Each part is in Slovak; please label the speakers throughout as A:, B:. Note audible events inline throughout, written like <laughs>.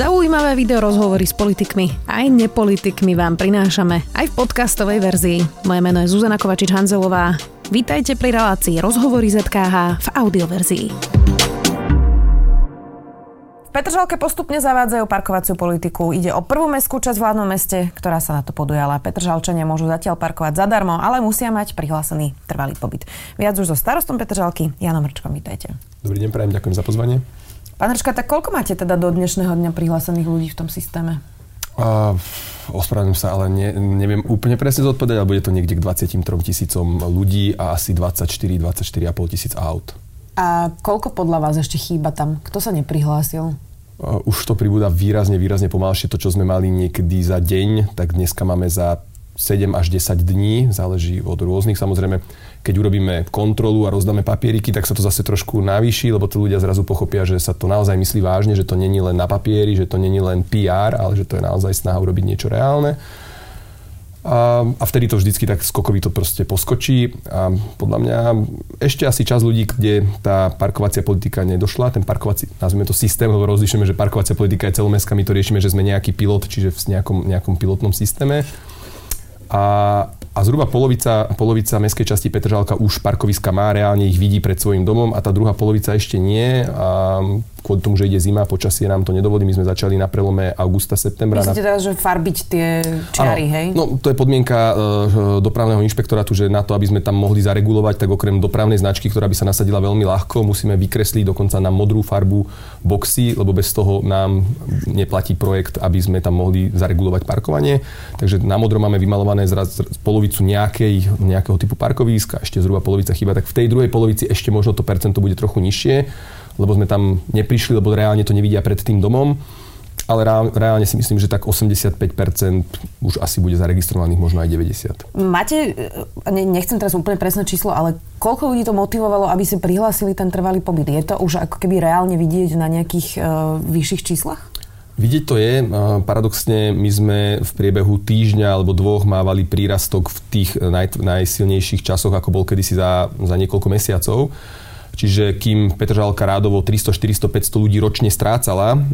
A: Zaujímavé video rozhovory s politikmi aj nepolitikmi vám prinášame aj v podcastovej verzii. Moje meno je Zuzana Kovačič-Hanzelová. Vítajte pri relácii Rozhovory ZKH v audioverzii. V Petržalke postupne zavádzajú parkovaciu politiku. Ide o prvú mestskú časť v hlavnom meste, ktorá sa na to podujala. Petržalčania môžu zatiaľ parkovať zadarmo, ale musia mať prihlásený trvalý pobyt. Viac už so starostom Petržalky, Janom Rčkom, vítajte.
B: Dobrý deň, prajem, ďakujem za pozvanie.
A: Pán Rčka, tak koľko máte teda do dnešného dňa prihlásených ľudí v tom systéme?
B: Uh, ospravedlňujem sa, ale ne, neviem úplne presne zodpovedať, ale bude to niekde k 23 tisícom ľudí a asi 24-24,5 tisíc aut.
A: A koľko podľa vás ešte chýba tam? Kto sa neprihlásil?
B: Už to pribúda výrazne, výrazne pomalšie. To, čo sme mali niekedy za deň, tak dneska máme za 7 až 10 dní, záleží od rôznych. Samozrejme, keď urobíme kontrolu a rozdáme papieriky, tak sa to zase trošku navýši, lebo tí ľudia zrazu pochopia, že sa to naozaj myslí vážne, že to není len na papieri, že to není len PR, ale že to je naozaj snaha urobiť niečo reálne. A, a vtedy to vždycky tak skokový to proste poskočí. A podľa mňa ešte asi čas ľudí, kde tá parkovacia politika nedošla, ten parkovací, nazvime to systém, lebo rozlišujeme, že parkovacia politika je celomestská, my to riešime, že sme nejaký pilot, čiže v nejakom, nejakom pilotnom systéme a, a zhruba polovica, polovica mestskej časti Petržalka už parkoviska má, reálne ich vidí pred svojim domom a tá druhá polovica ešte nie. A kvôli tomu, že ide zima, počasie nám to nedovolí. My sme začali na prelome augusta, septembra.
A: Myslíte teda, že farbiť tie čiary,
B: ano,
A: hej?
B: No, to je podmienka uh, dopravného inšpektorátu, že na to, aby sme tam mohli zaregulovať, tak okrem dopravnej značky, ktorá by sa nasadila veľmi ľahko, musíme vykresliť dokonca na modrú farbu boxy, lebo bez toho nám neplatí projekt, aby sme tam mohli zaregulovať parkovanie. Takže na modro máme vymalované zraz polovicu nejakej, nejakého typu parkoviska, ešte zhruba polovica chyba, tak v tej druhej polovici ešte možno to percento bude trochu nižšie lebo sme tam neprišli, lebo reálne to nevidia pred tým domom. Ale reálne si myslím, že tak 85% už asi bude zaregistrovaných, možno aj 90%.
A: Máte, e, nechcem teraz úplne presné číslo, ale koľko ľudí to motivovalo, aby si prihlásili ten trvalý pobyt? Je to už ako keby reálne vidieť na nejakých uh, vyšších číslach?
B: Vidieť to je. Paradoxne my sme v priebehu týždňa alebo dvoch mávali prírastok v tých naj, najsilnejších časoch, ako bol kedysi za, za niekoľko mesiacov. Čiže kým Petržalka rádovo 300, 400, 500 ľudí ročne strácala,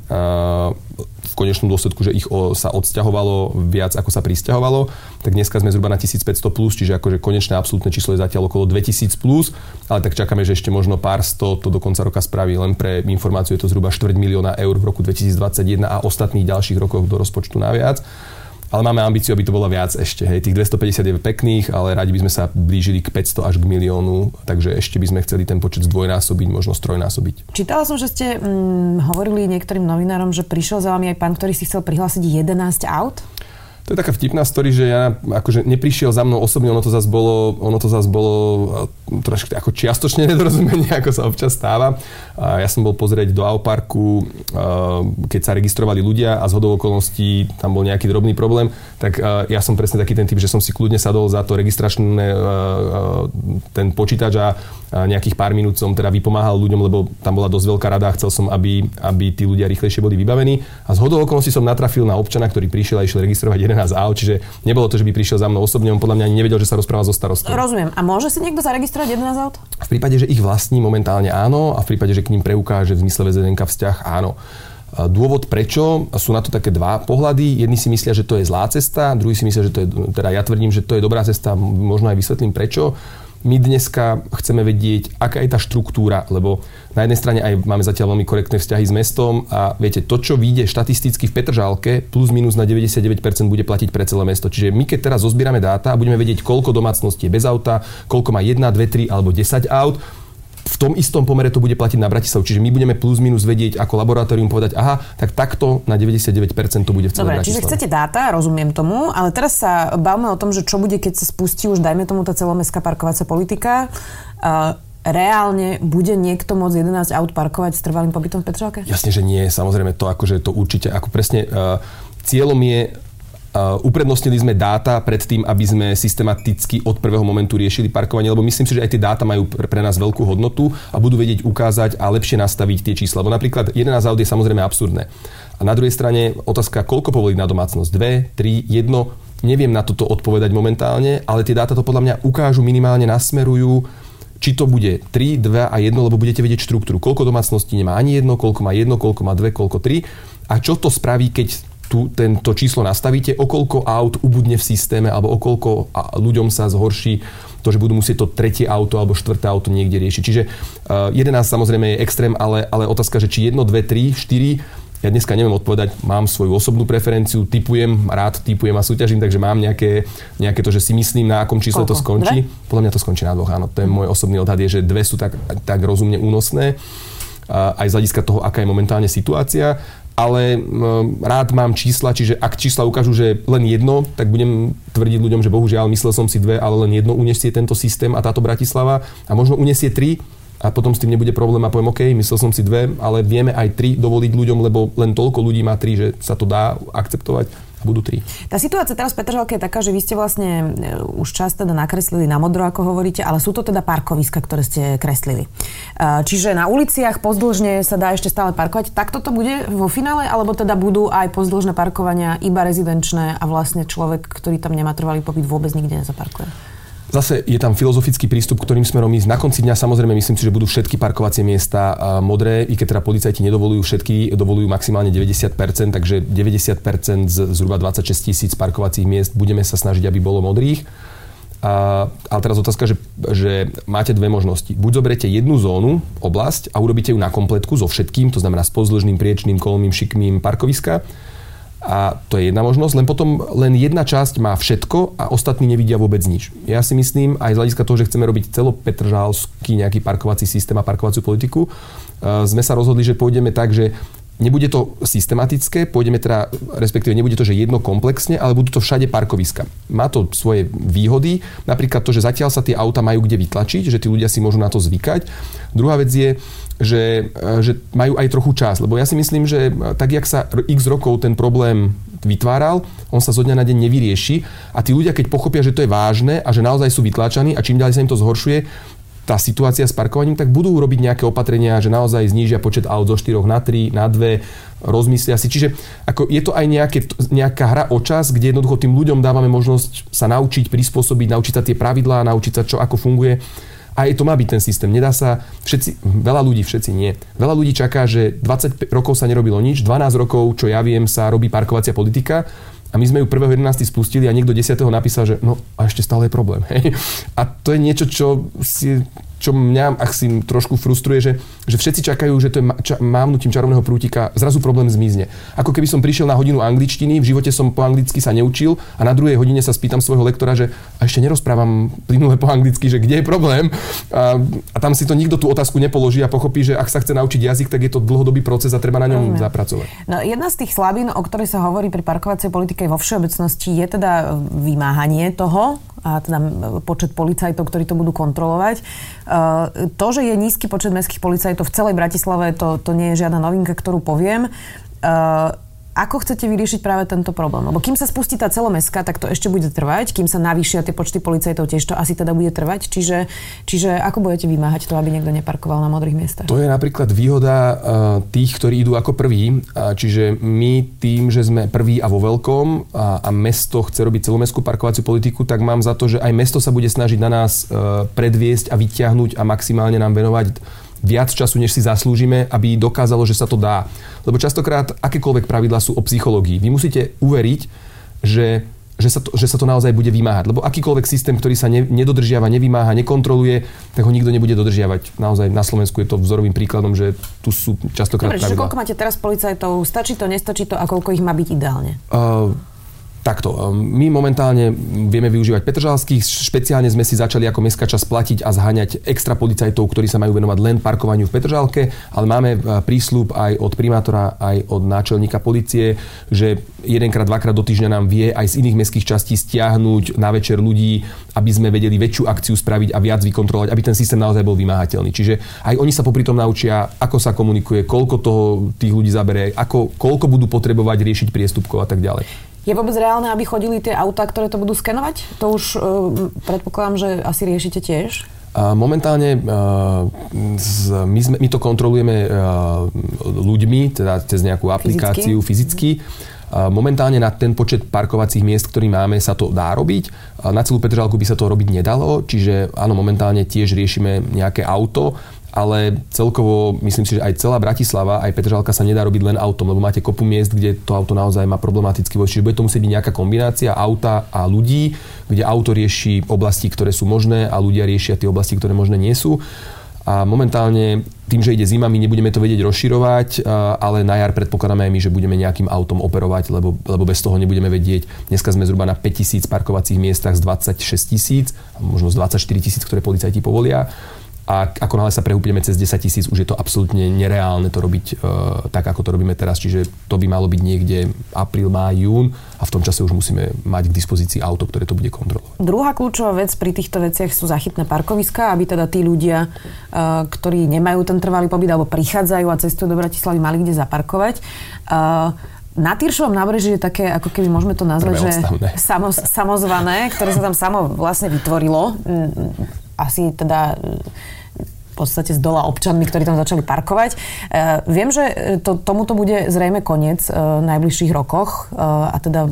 B: v konečnom dôsledku, že ich sa odsťahovalo viac ako sa pristahovalo, tak dneska sme zhruba na 1500 plus, čiže akože konečné absolútne číslo je zatiaľ okolo 2000 plus, ale tak čakáme, že ešte možno pár sto to do konca roka spraví. Len pre informáciu je to zhruba 4 milióna eur v roku 2021 a ostatných ďalších rokoch do rozpočtu naviac ale máme ambíciu, aby to bolo viac ešte. Hej. Tých 250 je pekných, ale radi by sme sa blížili k 500 až k miliónu, takže ešte by sme chceli ten počet zdvojnásobiť, možno strojnásobiť.
A: Čítala som, že ste hm, hovorili niektorým novinárom, že prišiel za vami aj pán, ktorý si chcel prihlásiť 11 aut?
B: To je taká vtipná story, že ja akože neprišiel za mnou osobne, ono to zase bolo, ono to zase bolo e, trošku ako čiastočne <laughs> nedorozumenie, ako sa občas stáva. A ja som bol pozrieť do Auparku, keď sa registrovali ľudia a z hodou okolností tam bol nejaký drobný problém, tak ja som presne taký ten typ, že som si kľudne sadol za to registračné ten počítač a nejakých pár minút som teda vypomáhal ľuďom, lebo tam bola dosť veľká rada a chcel som, aby, aby tí ľudia rýchlejšie boli vybavení. A z hodou okolností som natrafil na občana, ktorý prišiel a išiel registrovať 11 aut, čiže nebolo to, že by prišiel za mnou osobne, on podľa mňa ani nevedel, že sa rozpráva so starostom.
A: Rozumiem. A môže si niekto zaregistrovať 11 aut?
B: V prípade, že ich vlastní momentálne áno a v prípade, že k ním preukáže v zmysle VZNK vzťah áno. Dôvod prečo, sú na to také dva pohľady. Jedni si myslia, že to je zlá cesta, druhý si myslia, že to je, teda ja tvrdím, že to je dobrá cesta, možno aj vysvetlím prečo my dneska chceme vedieť, aká je tá štruktúra, lebo na jednej strane aj máme zatiaľ veľmi korektné vzťahy s mestom a viete, to, čo vyjde štatisticky v Petržálke, plus minus na 99% bude platiť pre celé mesto. Čiže my keď teraz zozbierame dáta a budeme vedieť, koľko domácností je bez auta, koľko má 1, 2, 3 alebo 10 aut, v tom istom pomere to bude platiť na Bratislavu. Čiže my budeme plus minus vedieť ako laboratórium povedať, aha, tak takto na 99% to bude v celej
A: Dobre, čiže chcete dáta, rozumiem tomu, ale teraz sa bavme o tom, že čo bude, keď sa spustí už, dajme tomu, tá celomestská parkovacia politika. Uh, reálne bude niekto môcť 11 aut parkovať s trvalým pobytom v Petržalke?
B: Jasne, že nie. Samozrejme to akože to určite, ako presne uh, cieľom je uprednostnili sme dáta pred tým, aby sme systematicky od prvého momentu riešili parkovanie, lebo myslím si, že aj tie dáta majú pre nás veľkú hodnotu a budú vedieť ukázať a lepšie nastaviť tie čísla. Lebo napríklad 11 aut je samozrejme absurdné. A na druhej strane otázka, koľko povoliť na domácnosť? Dve, tri, jedno? Neviem na toto odpovedať momentálne, ale tie dáta to podľa mňa ukážu, minimálne nasmerujú či to bude 3, 2 a 1, lebo budete vedieť štruktúru. Koľko domácností nemá ani jedno, koľko má jedno, koľko má dve, koľko tri. A čo to spraví, keď tu tento číslo nastavíte, o koľko aut ubudne v systéme alebo o koľko ľuďom sa zhorší to, že budú musieť to tretie auto alebo štvrté auto niekde riešiť. Čiže uh, eh, 11 samozrejme je extrém, ale, ale otázka, že či 1, 2, 3, 4 ja dneska neviem odpovedať, mám svoju osobnú preferenciu, typujem, rád typujem a súťažím, takže mám nejaké, nejaké to, že si myslím, na akom čísle Koľko? to skončí. Dve? Podľa mňa to skončí na dvoch, áno. To je môj osobný odhad, je, že dve sú tak, tak rozumne únosné aj z hľadiska toho, aká je momentálne situácia ale rád mám čísla, čiže ak čísla ukážu, že len jedno, tak budem tvrdiť ľuďom, že bohužiaľ myslel som si dve, ale len jedno uniesie tento systém a táto Bratislava. A možno uniesie tri a potom s tým nebude problém a poviem, OK, myslel som si dve, ale vieme aj tri dovoliť ľuďom, lebo len toľko ľudí má tri, že sa to dá akceptovať budú tri.
A: Tá situácia teraz v Petržalke je taká, že vy ste vlastne e, už čas teda nakreslili na modro, ako hovoríte, ale sú to teda parkoviska, ktoré ste kreslili. E, čiže na uliciach pozdĺžne sa dá ešte stále parkovať. Takto to bude vo finále, alebo teda budú aj pozdĺžne parkovania iba rezidenčné a vlastne človek, ktorý tam nemá trvalý pobyt, vôbec nikde nezaparkuje?
B: Zase je tam filozofický prístup, ktorým smerom ísť. Na konci dňa samozrejme myslím si, že budú všetky parkovacie miesta modré, i keď teda policajti nedovolujú všetky, dovolujú maximálne 90%, takže 90% z zhruba 26 tisíc parkovacích miest budeme sa snažiť, aby bolo modrých. A, ale teraz otázka, že, že máte dve možnosti. Buď zoberete jednu zónu, oblasť a urobíte ju na kompletku so všetkým, to znamená s pozdĺžným, priečným, kolmým, šikmým parkoviska a to je jedna možnosť, len potom len jedna časť má všetko a ostatní nevidia vôbec nič. Ja si myslím, aj z hľadiska toho, že chceme robiť celopetržalský nejaký parkovací systém a parkovaciu politiku, e, sme sa rozhodli, že pôjdeme tak, že Nebude to systematické, pôjdeme teda, respektíve nebude to, že jedno komplexne, ale budú to všade parkoviska. Má to svoje výhody, napríklad to, že zatiaľ sa tie auta majú kde vytlačiť, že tí ľudia si môžu na to zvykať. Druhá vec je, že, že majú aj trochu čas, lebo ja si myslím, že tak, jak sa x rokov ten problém vytváral, on sa zo dňa na deň nevyrieši a tí ľudia, keď pochopia, že to je vážne a že naozaj sú vytlačaní a čím ďalej sa im to zhoršuje, tá situácia s parkovaním, tak budú robiť nejaké opatrenia, že naozaj znížia počet aut zo 4 na 3, na 2, rozmyslia si. Čiže ako je to aj nejaké, nejaká hra o čas, kde jednoducho tým ľuďom dávame možnosť sa naučiť, prispôsobiť, naučiť sa tie pravidlá, naučiť sa, čo ako funguje. A aj to má byť ten systém. Nedá sa, všetci, veľa ľudí, všetci nie. Veľa ľudí čaká, že 25 rokov sa nerobilo nič, 12 rokov, čo ja viem, sa robí parkovacia politika a my sme ju 1.11. spustili a niekto 10. napísal, že no a ešte stále je problém. <laughs> Hej. A to je niečo, čo si čo mňa asi trošku frustruje, že, že všetci čakajú, že to je ča, mávnutím čarovného prútika, zrazu problém zmizne. Ako keby som prišiel na hodinu angličtiny, v živote som po anglicky sa neučil a na druhej hodine sa spýtam svojho lektora, že a ešte nerozprávam plynule po anglicky, že kde je problém. A, a tam si to nikto tú otázku nepoloží a pochopí, že ak sa chce naučiť jazyk, tak je to dlhodobý proces a treba na ňom Rozumiem. zapracovať.
A: No, jedna z tých slabín, o ktorej sa hovorí pri parkovacej politike vo všeobecnosti, je teda vymáhanie toho, a teda počet policajtov, ktorí to budú kontrolovať. Uh, to, že je nízky počet mestských policajtov v celej Bratislave, to, to nie je žiadna novinka, ktorú poviem. Ako chcete vyriešiť práve tento problém? Lebo kým sa spustí tá celomestka, tak to ešte bude trvať, kým sa navýšia tie počty policajtov, tiež to asi teda bude trvať. Čiže, čiže ako budete vymáhať to, aby niekto neparkoval na modrých miestach?
B: To je napríklad výhoda uh, tých, ktorí idú ako prví. Uh, čiže my tým, že sme prví a vo veľkom a, a mesto chce robiť celomestskú parkovaciu politiku, tak mám za to, že aj mesto sa bude snažiť na nás uh, predviesť a vyťahnuť a maximálne nám venovať viac času, než si zaslúžime, aby dokázalo, že sa to dá. Lebo častokrát akékoľvek pravidlá sú o psychológii. Vy musíte uveriť, že že sa, to, že sa to naozaj bude vymáhať. Lebo akýkoľvek systém, ktorý sa ne, nedodržiava, nevymáha, nekontroluje, tak ho nikto nebude dodržiavať. Naozaj na Slovensku je to vzorovým príkladom, že tu sú častokrát
A: Dobre, pravidlá. koľko máte teraz policajtov? Stačí to, nestačí to a koľko ich má byť ideálne? Uh,
B: Takto, my momentálne vieme využívať Petržalských, špeciálne sme si začali ako mestská časť platiť a zháňať extra policajtov, ktorí sa majú venovať len parkovaniu v Petržalke, ale máme uh, prísľub aj od primátora, aj od náčelníka policie, že jedenkrát, dvakrát do týždňa nám vie aj z iných mestských častí stiahnuť na večer ľudí, aby sme vedeli väčšiu akciu spraviť a viac vykontrolovať, aby ten systém naozaj bol vymáhateľný. Čiže aj oni sa popri tom naučia, ako sa komunikuje, koľko toho tých ľudí zabere, ako, koľko budú potrebovať riešiť priestupkov a tak ďalej.
A: Je vôbec reálne, aby chodili tie autá, ktoré to budú skenovať? To už uh, predpokladám, že asi riešite tiež.
B: Momentálne my, sme, my to kontrolujeme ľuďmi, teda cez nejakú aplikáciu fyzicky. fyzicky Momentálne na ten počet parkovacích miest, ktorý máme, sa to dá robiť. Na celú Petržalku by sa to robiť nedalo, čiže áno, momentálne tiež riešime nejaké auto, ale celkovo myslím si, že aj celá Bratislava, aj Petržalka sa nedá robiť len autom, lebo máte kopu miest, kde to auto naozaj má problematický voj. Čiže bude to musieť byť nejaká kombinácia auta a ľudí, kde auto rieši oblasti, ktoré sú možné a ľudia riešia tie oblasti, ktoré možné nie sú. A momentálne tým, že ide zima, my nebudeme to vedieť rozširovať, ale na jar predpokladáme aj my, že budeme nejakým autom operovať, lebo, lebo bez toho nebudeme vedieť. Dneska sme zhruba na 5000 parkovacích miestach z 26 tisíc, možno z 24 tisíc, ktoré policajti povolia a ako náhle sa prehúpneme cez 10 tisíc, už je to absolútne nereálne to robiť uh, tak, ako to robíme teraz. Čiže to by malo byť niekde apríl, máj, jún a v tom čase už musíme mať k dispozícii auto, ktoré to bude kontrolovať.
A: Druhá kľúčová vec pri týchto veciach sú zachytné parkoviská, aby teda tí ľudia, uh, ktorí nemajú ten trvalý pobyt alebo prichádzajú a cestujú do Bratislavy, mali kde zaparkovať. Uh, na Tyršovom nábreží je také, ako keby môžeme to nazvať, že samo, samozvané, ktoré sa tam samo vlastne vytvorilo. Asi teda v podstate z dola občanmi, ktorí tam začali parkovať. E, viem, že to, tomuto bude zrejme koniec e, v najbližších rokoch e, a teda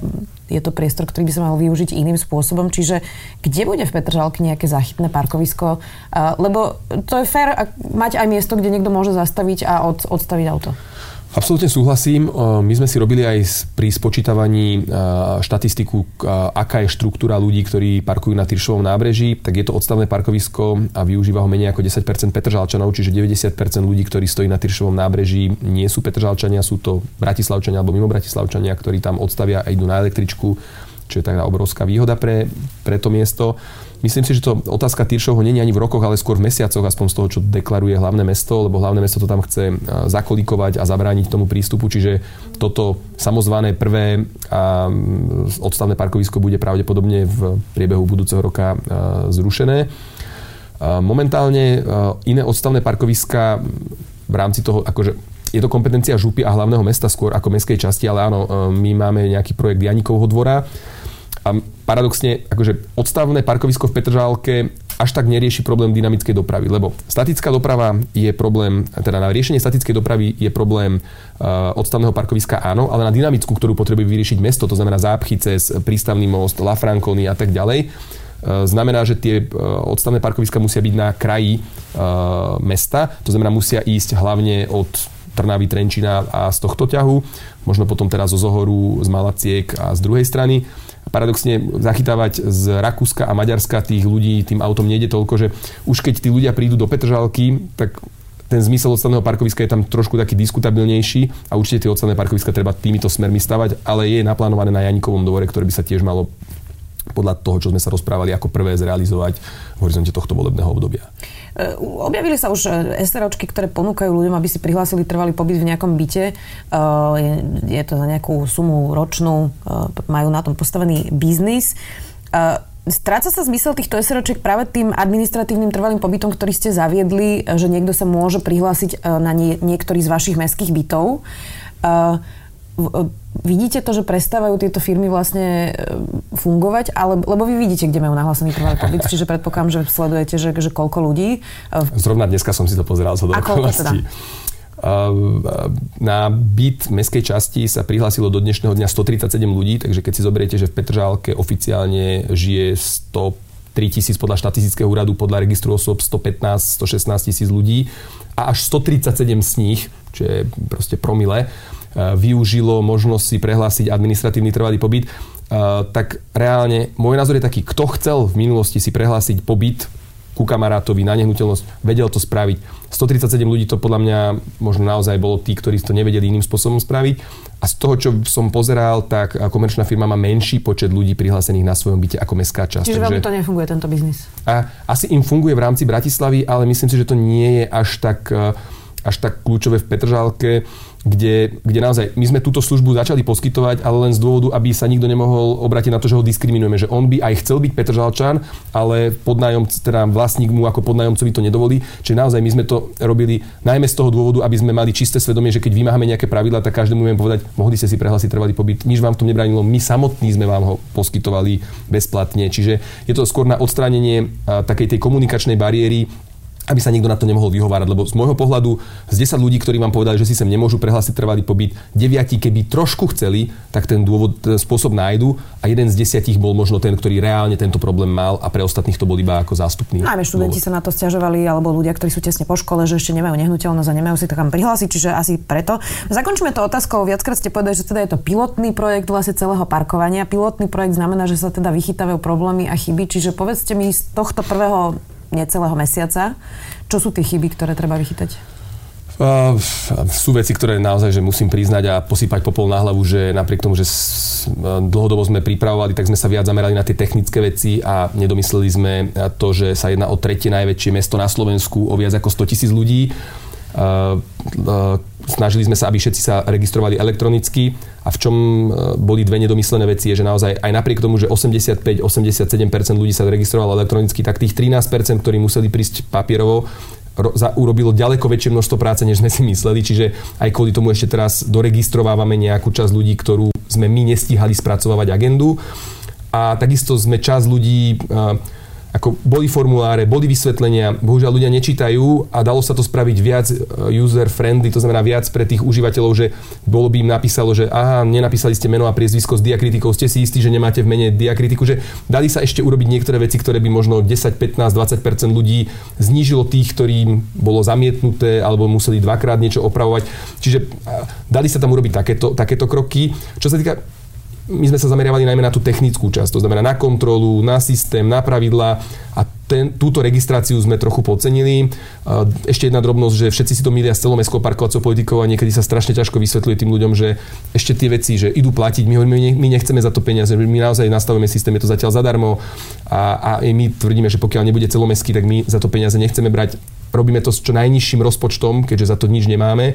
A: je to priestor, ktorý by sa mal využiť iným spôsobom. Čiže kde bude v Petržalke nejaké záchytné parkovisko? Lebo to je fér mať aj miesto, kde niekto môže zastaviť a od, odstaviť auto.
B: Absolútne súhlasím. My sme si robili aj pri spočítavaní štatistiku, aká je štruktúra ľudí, ktorí parkujú na Tyršovom nábreží. Tak je to odstavné parkovisko a využíva ho menej ako 10% Petržalčanov, čiže 90% ľudí, ktorí stojí na Tyršovom nábreží, nie sú Petržalčania, sú to Bratislavčania alebo mimo Bratislavčania, ktorí tam odstavia a idú na električku, čo je taká obrovská výhoda pre, pre to miesto. Myslím si, že to otázka Tyršovho nie je ani v rokoch, ale skôr v mesiacoch, aspoň z toho, čo deklaruje hlavné mesto, lebo hlavné mesto to tam chce zakolikovať a zabrániť tomu prístupu, čiže toto samozvané prvé a odstavné parkovisko bude pravdepodobne v priebehu budúceho roka zrušené. Momentálne iné odstavné parkoviska v rámci toho, akože je to kompetencia župy a hlavného mesta skôr ako mestskej časti, ale áno, my máme nejaký projekt Janikovho dvora, a paradoxne, akože odstavné parkovisko v Petržálke až tak nerieši problém dynamickej dopravy, lebo statická doprava je problém, teda na riešenie statickej dopravy je problém uh, odstavného parkoviska áno, ale na dynamickú, ktorú potrebuje vyriešiť mesto, to znamená zápchy cez prístavný most, La Franconi a tak ďalej, uh, znamená, že tie uh, odstavné parkoviska musia byť na kraji mesta, to znamená musia ísť hlavne od Trnavy, Trenčina a z tohto ťahu, možno potom teraz zo Zohoru, z Malaciek a z druhej strany. Paradoxne zachytávať z Rakúska a Maďarska tých ľudí tým autom nejde toľko, že už keď tí ľudia prídu do Petržalky, tak ten zmysel odstavného parkoviska je tam trošku taký diskutabilnejší a určite tie odstavné parkoviska treba týmito smermi stavať, ale je naplánované na Janikovom dvore, ktoré by sa tiež malo podľa toho, čo sme sa rozprávali, ako prvé zrealizovať v horizonte tohto volebného obdobia.
A: E, objavili sa už e, SROčky, ktoré ponúkajú ľuďom, aby si prihlásili trvalý pobyt v nejakom byte. E, je to za nejakú sumu ročnú, majú na tom postavený biznis. Stráca sa zmysel týchto SROčiek práve tým administratívnym trvalým pobytom, ktorý ste zaviedli, že niekto sa môže prihlásiť na nie, niektorý z vašich mestských bytov. Vidíte to, že prestávajú tieto firmy vlastne e, fungovať, ale, lebo vy vidíte, kde majú nahlásený trvalý pobyt, <laughs> čiže predpokladám, že sledujete, že, že koľko ľudí.
B: E, Zrovna dneska som si to pozeral okolností. Teda? Na byt mestskej časti sa prihlásilo do dnešného dňa 137 ľudí, takže keď si zoberiete, že v Petržálke oficiálne žije 103 tisíc podľa štatistického úradu, podľa registru osôb 115, 116 tisíc ľudí a až 137 z nich, čo je proste promile, využilo možnosť si prehlásiť administratívny trvalý pobyt, tak reálne môj názor je taký, kto chcel v minulosti si prehlásiť pobyt ku kamarátovi na nehnuteľnosť, vedel to spraviť. 137 ľudí to podľa mňa možno naozaj bolo tí, ktorí to nevedeli iným spôsobom spraviť. A z toho, čo som pozeral, tak komerčná firma má menší počet ľudí prihlásených na svojom byte ako mestská časť.
A: Čiže veľmi to nefunguje, tento biznis.
B: A asi im funguje v rámci Bratislavy, ale myslím si, že to nie je až tak, až tak kľúčové v Petržálke kde, kde naozaj my sme túto službu začali poskytovať, ale len z dôvodu, aby sa nikto nemohol obrátiť na to, že ho diskriminujeme, že on by aj chcel byť Petržalčan, ale podnájom, teda vlastník mu ako podnájomcovi to nedovolí. Čiže naozaj my sme to robili najmä z toho dôvodu, aby sme mali čisté svedomie, že keď vymáhame nejaké pravidla, tak každému môžeme povedať, mohli ste si prehlásiť trvalý pobyt, nič vám v tom nebránilo, my samotní sme vám ho poskytovali bezplatne. Čiže je to skôr na odstránenie takej tej komunikačnej bariéry aby sa nikto na to nemohol vyhovárať, lebo z môjho pohľadu z 10 ľudí, ktorí vám povedali, že si sem nemôžu prehlásiť trvalý pobyt, 9 keby trošku chceli, tak ten dôvod, ten spôsob nájdu a jeden z desiatich bol možno ten, ktorý reálne tento problém mal a pre ostatných to bol iba ako zástupný.
A: Najmä študenti dôvod. sa na to stiažovali, alebo ľudia, ktorí sú tesne po škole, že ešte nemajú nehnuteľnosť a nemajú si to kam prihlásiť, čiže asi preto. Zakončíme to otázkou, viackrát ste povedali, že teda je to pilotný projekt vlastne celého parkovania. Pilotný projekt znamená, že sa teda vychytávajú problémy a chyby, čiže povedzte mi z tohto prvého necelého mesiaca. Čo sú tie chyby, ktoré treba vychytať?
B: Uh, sú veci, ktoré naozaj že musím priznať a posypať popol na hlavu, že napriek tomu, že dlhodobo sme pripravovali, tak sme sa viac zamerali na tie technické veci a nedomysleli sme to, že sa jedná o tretie najväčšie mesto na Slovensku o viac ako 100 tisíc ľudí. Uh, uh, snažili sme sa, aby všetci sa registrovali elektronicky a v čom boli dve nedomyslené veci je, že naozaj aj napriek tomu, že 85-87% ľudí sa registrovalo elektronicky, tak tých 13%, ktorí museli prísť papierovo, urobilo ďaleko väčšie množstvo práce, než sme si mysleli, čiže aj kvôli tomu ešte teraz doregistrovávame nejakú časť ľudí, ktorú sme my nestíhali spracovávať agendu. A takisto sme časť ľudí ako boli formuláre, boli vysvetlenia, bohužiaľ ľudia nečítajú a dalo sa to spraviť viac e, user-friendly, to znamená viac pre tých užívateľov, že bolo by im napísalo, že aha, nenapísali ste meno a priezvisko s diakritikou, ste si istí, že nemáte v mene diakritiku, že dali sa ešte urobiť niektoré veci, ktoré by možno 10, 15, 20% ľudí znížilo tých, ktorým bolo zamietnuté alebo museli dvakrát niečo opravovať. Čiže dali sa tam urobiť takéto, takéto kroky. Čo sa týka my sme sa zameriavali najmä na tú technickú časť, to znamená na kontrolu, na systém, na pravidla a ten, túto registráciu sme trochu podcenili. Ešte jedna drobnosť, že všetci si to milia s celou mestskou parkovacou politikou a niekedy sa strašne ťažko vysvetľuje tým ľuďom, že ešte tie veci, že idú platiť, my, my, my nechceme za to peniaze, my naozaj nastavíme systém, je to zatiaľ zadarmo a, a my tvrdíme, že pokiaľ nebude celomestský, tak my za to peniaze nechceme brať. Robíme to s čo najnižším rozpočtom, keďže za to nič nemáme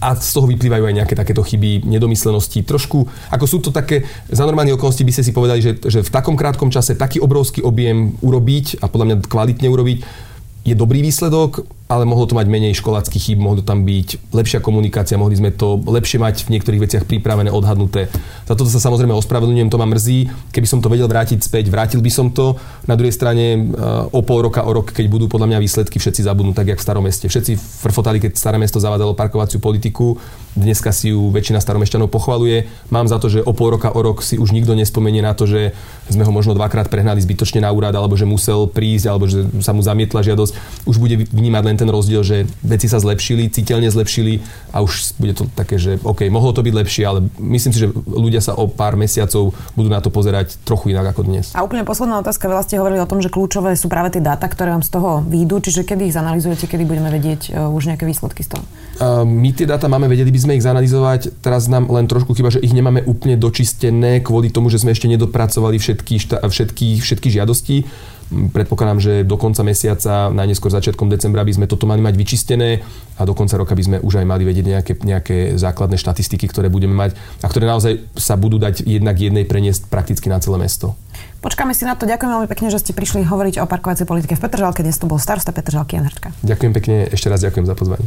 B: a z toho vyplývajú aj nejaké takéto chyby, nedomyslenosti. Trošku, ako sú to také, za normálne okolnosti by ste si povedali, že, že v takom krátkom čase taký obrovský objem urobiť a podľa mňa kvalitne urobiť, je dobrý výsledok, ale mohlo to mať menej školáckých chýb, mohlo tam byť lepšia komunikácia, mohli sme to lepšie mať v niektorých veciach pripravené, odhadnuté. Za toto sa samozrejme ospravedlňujem, to ma mrzí. Keby som to vedel vrátiť späť, vrátil by som to. Na druhej strane eh, o pol roka, o rok, keď budú podľa mňa výsledky, všetci zabudnú tak, jak v starom meste. Všetci frfotali, keď staré mesto zavádalo parkovaciu politiku, dneska si ju väčšina staromešťanov pochvaluje. Mám za to, že o pol roka, o rok si už nikto nespomenie na to, že sme ho možno dvakrát prehnali zbytočne na úrad, alebo že musel prísť, alebo že sa mu zamietla žiadosť. Už bude vnímať len ten rozdiel, že veci sa zlepšili, citeľne zlepšili a už bude to také, že OK, mohlo to byť lepšie, ale myslím si, že ľudia sa o pár mesiacov budú na to pozerať trochu inak ako dnes.
A: A úplne posledná otázka, veľa ste hovorili o tom, že kľúčové sú práve tie dáta, ktoré vám z toho výjdu, čiže kedy ich zanalizujete, kedy budeme vedieť uh, už nejaké výsledky z toho?
B: Uh, my tie dáta máme, vedeli by sme ich zanalizovať, teraz nám len trošku chyba, že ich nemáme úplne dočistené kvôli tomu, že sme ešte nedopracovali všetky, šta, všetky, všetky žiadosti Predpokladám, že do konca mesiaca, najneskôr začiatkom decembra by sme toto mali mať vyčistené a do konca roka by sme už aj mali vedieť nejaké, nejaké základné štatistiky, ktoré budeme mať a ktoré naozaj sa budú dať jednak jednej preniesť prakticky na celé mesto.
A: Počkáme si na to. Ďakujem veľmi pekne, že ste prišli hovoriť o parkovacej politike v Petržalke. Dnes to bol starosta Petržalky Jan Hrčka.
B: Ďakujem pekne, ešte raz ďakujem za pozvanie.